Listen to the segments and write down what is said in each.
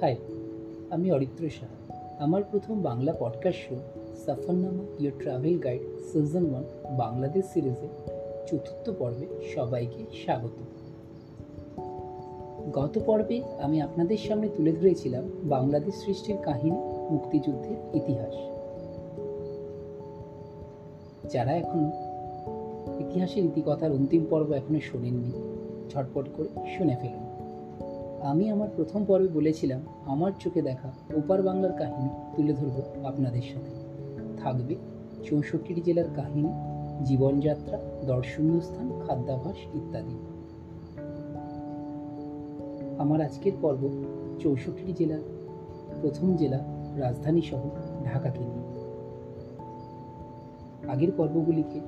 High, আমি অরিত্র শাহ আমার প্রথম Bangla podcast show Safarnama your travel guide season one Bangladesh সিরিজে চতুর্থ পর্বে সবাইকে স্বাগত। গত পর্বে আমি আপনাদের সামনে তুলে ধরেছিলাম বাংলাদেশ সৃষ্টির কাহিনী, মুক্তিযুদ্ধের ইতিহাস। যারা এখনও ইতিহাসের ইতিকথার অন্তিম পর্ব এখনও শোনেননি, ঝটপট করে শুনে ফেলুন। আমি আমার প্রথম পর্বে বলেছিলাম, আমার চোখে দেখা ওপার বাংলার কাহিনী তুলে ধরব আপনাদের সাথে। থাকবে চৌষট্টি জেলার কাহিনী, জীবনযাত্রা, দর্শনীয় স্থান, খাদ্যাভাস ইত্যাদি। আমার আজকের পর্ব চৌষট্টি জেলার প্রথম জেলা রাজধানী শহর ঢাকাকে নিয়ে। আগের পর্বগুলিকে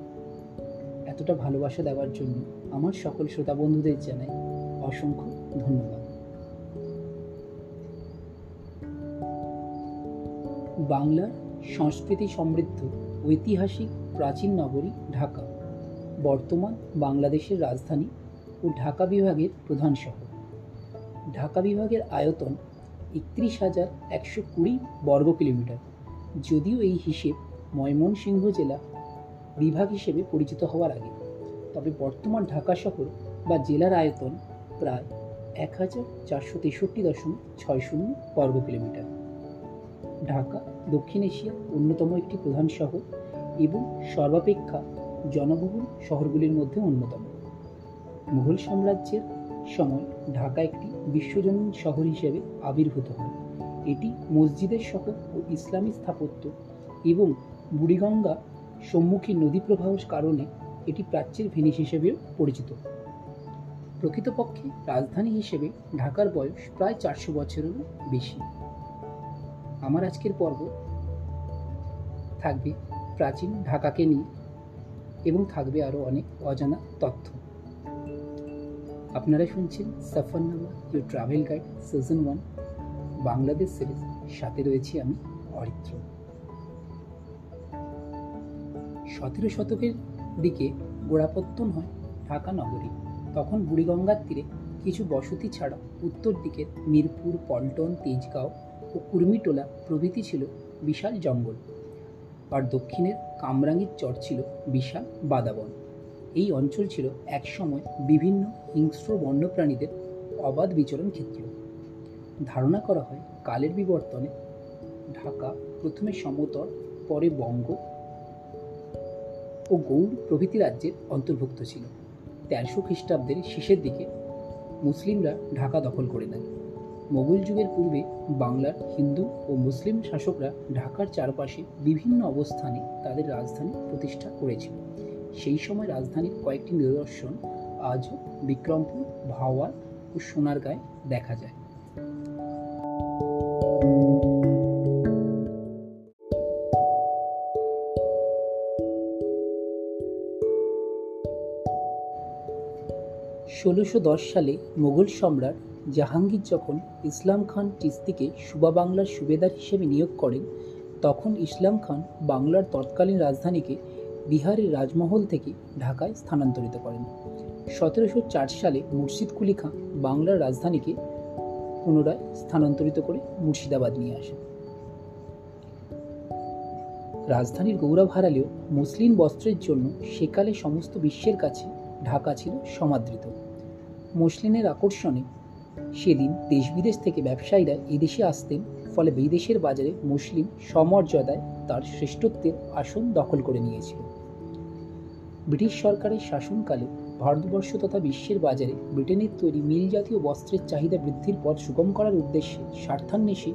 এতটা ভালোবাসা দেওয়ার জন্য আমার সকল শ্রোতা বন্ধুদের জানাই অসংখ্য ধন্যবাদ। বাংলার সংস্কৃতি সমৃদ্ধ, ঐতিহাসিক, প্রাচীন নগরী ঢাকা। বর্তমান বাংলাদেশের রাজধানী ও ঢাকা বিভাগের প্রধান শহর। ঢাকা বিভাগের আয়তন একত্রিশ হাজার একশো কুড়ি বর্গ কিলোমিটার। যদিও এই হিসেব ময়মনসিংহ জেলা বিভাগ হিসেবে পরিচিত হওয়ার আগে, তবে বর্তমান ঢাকা শহর বা জেলার আয়তন প্রায় এক হাজার চারশো তেষট্টি দশমিক ছয় শূন্য বর্গ কিলোমিটার। ঢাকা, দক্ষিণ এশিয়ার অন্যতম একটি প্রধান শহর এবং সর্বাপেক্ষা জনবহুল শহরগুলির মধ্যে অন্যতম। মুঘল সাম্রাজ্যের সময় ঢাকা একটি বিশ্বজনীন শহর হিসেবে আবির্ভূত হয়। এটি মসজিদের শহর ও ইসলামী স্থাপত্য এবং বুড়িগঙ্গা সম্মুখী নদী প্রবাহের কারণে এটি প্রাচ্যের ভেনিস হিসেবেও পরিচিত। প্রকৃতপক্ষে রাজধানী হিসেবে ঢাকার বয়স প্রায় চারশো বছরেরও বেশি। আমার আজকের পর্ব থাকবে প্রাচীন ঢাকাকে নিয়ে এবং থাকবে আরও অনেক অজানা তথ্য। আপনারা শুনছেন Safarnama your travel guide season one Bangladesh series সাথে রয়েছি আমি অরিত্র। সতেরো শতকের দিকে গোড়াপত্তন হয় ঢাকা নগরী। তখন বুড়িগঙ্গার তীরে কিছু বসতি ছাড়া উত্তর দিকের মিরপুর, পল্টন, তেজগাঁও ও কুর্মিটোলা প্রভৃতি ছিল বিশাল জঙ্গল। আর দক্ষিণের কামরাঙ্গীর চর ছিল বিশাল বাদাবন। এই অঞ্চল ছিল একসময় বিভিন্ন হিংস্র বন্যপ্রাণীদের অবাধ বিচরণ ক্ষেত্র। ধারণা করা হয় কালের বিবর্তনে ঢাকা প্রথমে সমতল, পরে বঙ্গ ও গৌড় প্রভৃতি রাজ্যের অন্তর্ভুক্ত ছিল। তেরোশো খ্রিস্টাব্দের শেষের দিকে মুসলিমরা ঢাকা দখল করে নেয়। মোগল যুগের পূর্বে বাংলার হিন্দু ও মুসলিম শাসকরা ঢাকার চারপাশে বিভিন্ন অবস্থানে তাদের রাজধানী প্রতিষ্ঠা করেছিল। সেই সময় রাজধানীর কয়েকটি নিদর্শন আজও বিক্রমপুর, ভাওয়াল ও সোনারগাঁয়ে দেখা যায়। ষোলোশো সালে মোগল সম্রাট জাহাঙ্গীর যখন ইসলাম খান চিস্তিকে সুবা বাংলার সুবেদার হিসেবে নিয়োগ করেন, তখন ইসলাম খান বাংলার তৎকালীন রাজধানীকে বিহারের রাজমহল থেকে ঢাকায় স্থানান্তরিত করেন। সতেরোশো চার সালে মুর্শিদ কুলি খান বাংলার রাজধানীকে পুনরায় স্থানান্তরিত করে মুর্শিদাবাদ নিয়ে আসেন। রাজধানীর গৌরব হারালেও মুসলিম বস্ত্রের জন্য সেকালে সমস্ত বিশ্বের কাছে ঢাকা ছিল সমাদৃত। মুসলিমের আকর্ষণে সেদিন দেশ বিদেশ থেকে ব্যবসায়ীরা এদেশে আসতেন, ফলে বিদেশের বাজারে মুসলিম সমর্যাদায় তার শ্রেষ্ঠত্বের আসন দখল করে নিয়েছিল। ব্রিটিশ সরকারের শাসনকালে ভারতবর্ষ তথা বিশ্বের বাজারে ব্রিটেনের তৈরি মিল জাতীয় বস্ত্রের চাহিদা বৃদ্ধির পথ সুগম করার উদ্দেশ্যে স্বার্থান্বেষী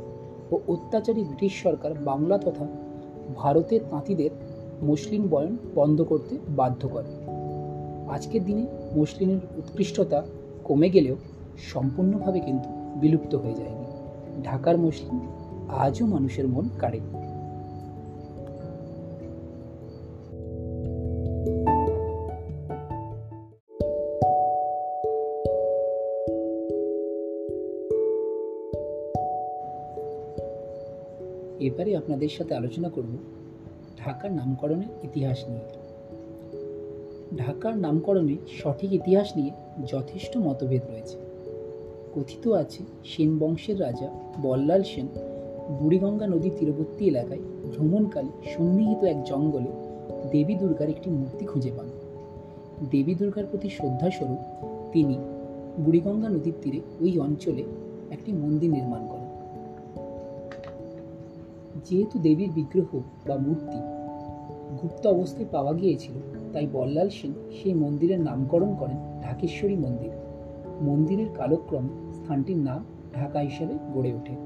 ও অত্যাচারী ব্রিটিশ সরকার বাংলা তথা ভারতের তাঁতিদের মুসলিম বয়ন বন্ধ করতে বাধ্য করে। আজকের দিনে মুসলিমের উৎকৃষ্টতা কমে গেলেও সম্পূর্ণভাবে কিন্তু বিলুপ্ত হয়ে যায়নি। ঢাকার মুসলিম আজও মানুষের মন কাড়ে। এবারে আপনাদের সাথে আলোচনা করব ঢাকার নামকরণের ইতিহাস নিয়ে। ঢাকার নামকরণে সঠিক ইতিহাস নিয়ে যথেষ্ট মতভেদ রয়েছে। কথিত আছে, সেন বংশের রাজা বল্লাল সেন বুড়িগঙ্গা নদীর তীরবর্তী এলাকায় ভ্রমণকালে সন্নিহিত এক জঙ্গলে দেবী দুর্গার একটি মূর্তি খুঁজে পান। দেবী দুর্গার প্রতি শ্রদ্ধাস্বরূপ তিনি বুড়িগঙ্গা নদীর তীরে ওই অঞ্চলে একটি মন্দির নির্মাণ করেন। যেহেতু দেবীর বিগ্রহ বা মূর্তি গুপ্ত অবস্থায় পাওয়া গিয়েছিল, তাই বল্লাল সেন সেই মন্দিরের নামকরণ করেন ঢাকেশ্বরী মন্দির। মন্দিরের কালক্রম স্থানটির নাম ঢাকা হিসেবে গড়ে ওঠে।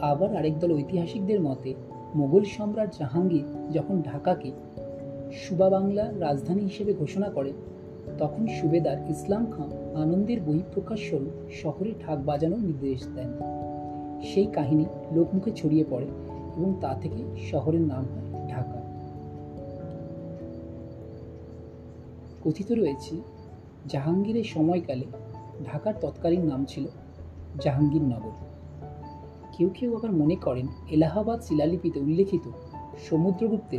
আবার আরেক দল ঐতিহাসিকদের মতে, মোগল সম্রাট জাহাঙ্গীর যখন ঢাকাকে সুবা বাংলা রাজধানী হিসেবে ঘোষণা করে তখন সুবেদার ইসলাম খান আনন্দের বহিঃপ্রকাশ স্বরূপ শহরে ঢাক বাজানোর নির্দেশ দেন। সেই কাহিনী লোকমুখে ছড়িয়ে পড়ে এবং তা থেকে শহরের নাম হয়। কথিত রয়েছে, জাহাঙ্গীরের সময়কালে ঢাকার তৎকালীন নাম ছিল জাহাঙ্গীরনগর। কেউ কেউ আবার মনে করেন এলাহাবাদ শিলালিপিতে উল্লেখিত সমুদ্রগুপ্তের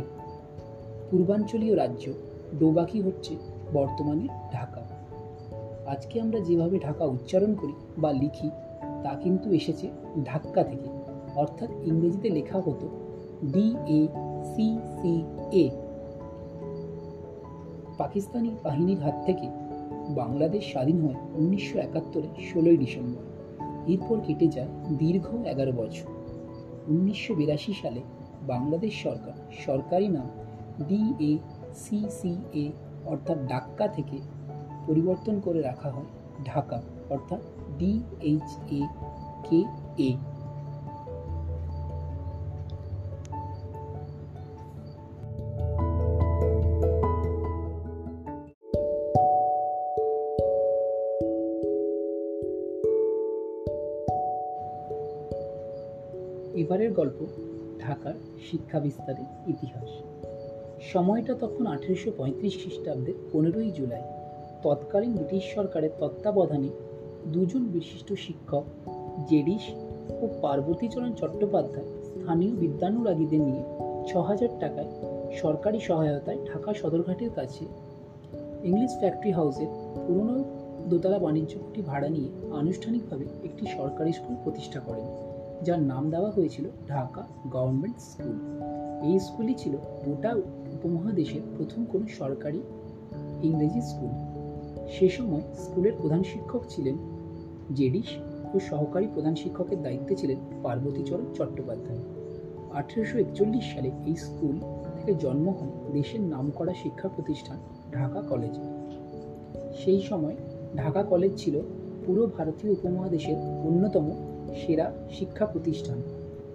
পূর্বাঞ্চলীয় রাজ্য ডোবাকি হচ্ছে বর্তমানে ঢাকা। আজকে আমরা যেভাবে ঢাকা উচ্চারণ করি বা লিখি, তা কিন্তু এসেছে ধাক্কা থেকে। অর্থাৎ ইংরেজিতে লেখা হতো D A C C A Pakistani বাহিনীর হাত থেকে বাংলাদেশ স্বাধীন হয় উনিশশো একাত্তরের ষোলোই ডিসেম্বর। এরপর কেটে যায় দীর্ঘ এগারো বছর। উনিশশো বিরাশি সালে বাংলাদেশ সরকার সরকারি নাম D A C C A অর্থাৎ ডাক্কা থেকে পরিবর্তন করে রাখা হয় ঢাকা, অর্থাৎ ডি এইচ এ কে এ। গল্প, ঢাকার শিক্ষা বিস্তারের ইতিহাস। সময়টা তখন আঠেরোশো পঁয়ত্রিশ খ্রিস্টাব্দের পনেরোই জুলাই। তৎকালীন ব্রিটিশ সরকারের তত্ত্বাবধানে দুজন বিশিষ্ট শিক্ষক জেডিস ও পার্বতীচরণ চট্টোপাধ্যায় স্থানীয় বিদ্যানুরাগীদের নিয়ে ছ হাজার টাকায় সরকারি সহায়তায় ঢাকা সদরঘাটের কাছে ইংলিশ ফ্যাক্টরি হাউসের পুরনো দোতলা বাণিজ্য ভাড়া নিয়ে আনুষ্ঠানিকভাবে একটি সরকারি স্কুল প্রতিষ্ঠা করেন। যার নাম দেওয়া হয়েছিল ঢাকা গভর্নমেন্ট স্কুল। এই স্কুলই ছিল গোটা উপমহাদেশের প্রথম কোনো সরকারি ইংরেজি স্কুল। সে সময় স্কুলের প্রধান শিক্ষক ছিলেন জেডিস ও সহকারী প্রধান শিক্ষকের দায়িত্বে ছিলেন পার্বতীচরণ চট্টোপাধ্যায়। আঠেরোশো একচল্লিশ সালে এই স্কুল থেকে জন্ম হয় দেশের নামকরা শিক্ষা প্রতিষ্ঠান ঢাকা কলেজ। সেই সময় ঢাকা কলেজ ছিল পুরো ভারতীয় উপমহাদেশের অন্যতম সেরা শিক্ষা প্রতিষ্ঠান।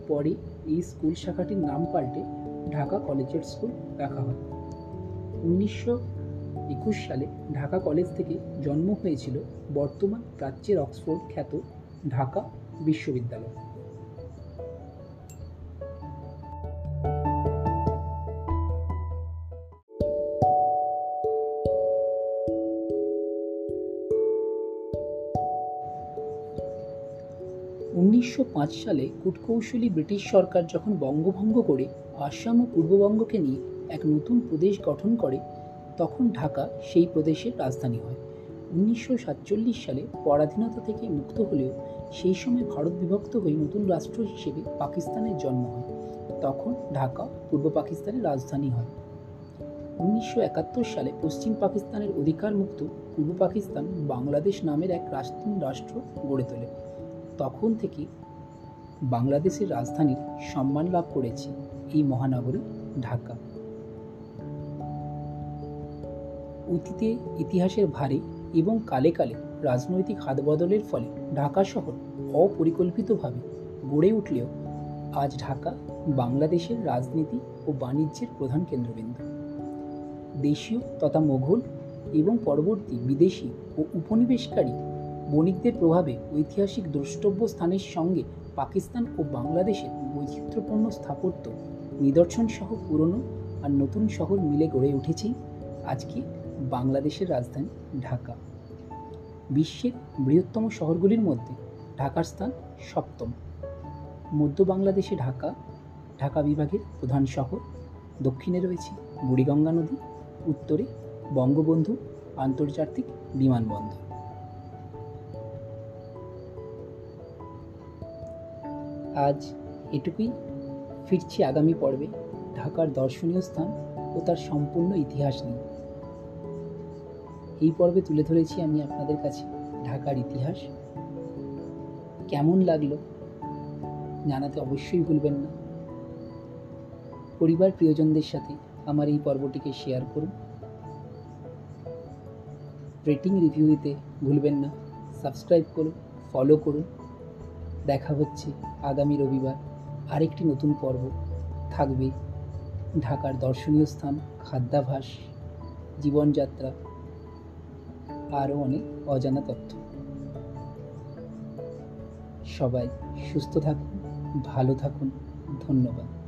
পরে এই স্কুল শাখাটির নাম পাল্টে ঢাকা কলেজের স্কুল রাখা হয়। উনিশশো একুশ সালে ঢাকা কলেজ থেকে জন্ম হয়েছিল বর্তমান প্রাচ্যের অক্সফোর্ড খ্যাত ঢাকা বিশ্ববিদ্যালয়। উনিশশো পাঁচ সালে কূটকৌশলী ব্রিটিশ সরকার যখন বঙ্গভঙ্গ করে আসাম ও পূর্ববঙ্গকে নিয়ে এক নতুন প্রদেশ গঠন করে, তখন ঢাকা সেই প্রদেশের রাজধানী হয়। উনিশশো সাতচল্লিশ সালে পরাধীনতা থেকে মুক্ত হলেও সেই সময় ভারত বিভক্ত হয়ে নতুন রাষ্ট্র হিসেবে পাকিস্তানের জন্ম হয়। তখন ঢাকা পূর্ব পাকিস্তানের রাজধানী হয়। উনিশশো একাত্তর সালে পশ্চিম পাকিস্তানের অধিকারমুক্ত পূর্ব পাকিস্তান বাংলাদেশ নামের এক রাষ্ট্র গড়ে তোলে। তখন থেকে বাংলাদেশের রাজধানীর সম্মান লাভ করেছে এই মহানগরী ঢাকা। অতীতে ইতিহাসের ভারে এবং কালে কালে রাজনৈতিক হাতবদলের ফলে ঢাকা শহর অপরিকল্পিতভাবে গড়ে উঠলেও আজ ঢাকা বাংলাদেশের রাজনীতি ও বাণিজ্যের প্রধান কেন্দ্রবিন্দু। দেশীয় তথা মোঘল এবং পরবর্তী বিদেশি ও উপনিবেশকারী বণিকদের প্রভাবে ঐতিহাসিক দ্রষ্টব্য স্থানের সঙ্গে পাকিস্তান ও বাংলাদেশের বৈচিত্র্যপূর্ণ স্থাপত্য নিদর্শন সহ পুরনো আর নতুন শহর মিলে গড়ে উঠেছে আজকে বাংলাদেশের রাজধানী ঢাকা। বিশ্বের বৃহত্তম শহরগুলির মধ্যে ঢাকার স্থান সপ্তম। মধ্য বাংলাদেশে ঢাকা ঢাকা বিভাগের প্রধান শহর। দক্ষিণে রয়েছে বুড়িগঙ্গা নদী, উত্তরে বঙ্গবন্ধু, আন্তর্জাতিক বিমানবন্দর। আজ এটুকুই। ফিরছি আগামী পর্বে, ঢাকার দর্শনীয় স্থান ও তার সম্পূর্ণ ইতিহাস নিয়ে। এই পর্বে তুলে ধরেছি আমি আপনাদের কাছে ঢাকার ইতিহাস। কেমন লাগল জানাতে অবশ্যই ভুলবেন না। পরিবার প্রিয়জনদের সাথে আমার এই পর্বটিকে শেয়ার করুন। রেটিং রিভিউ দিতে ভুলবেন না। সাবস্ক্রাইব করুন ফলো করুন। দেখা হচ্ছে আগামী রবিবার। আরেকটি নতুন পর্ব থাকবে ঢাকার দর্শনীয় স্থান খাদ্যাভাস, জীবনযাত্রা, আরও অনেক অজানা তথ্য। সবাই সুস্থ থাকুন, ভালো থাকুন, ধন্যবাদ।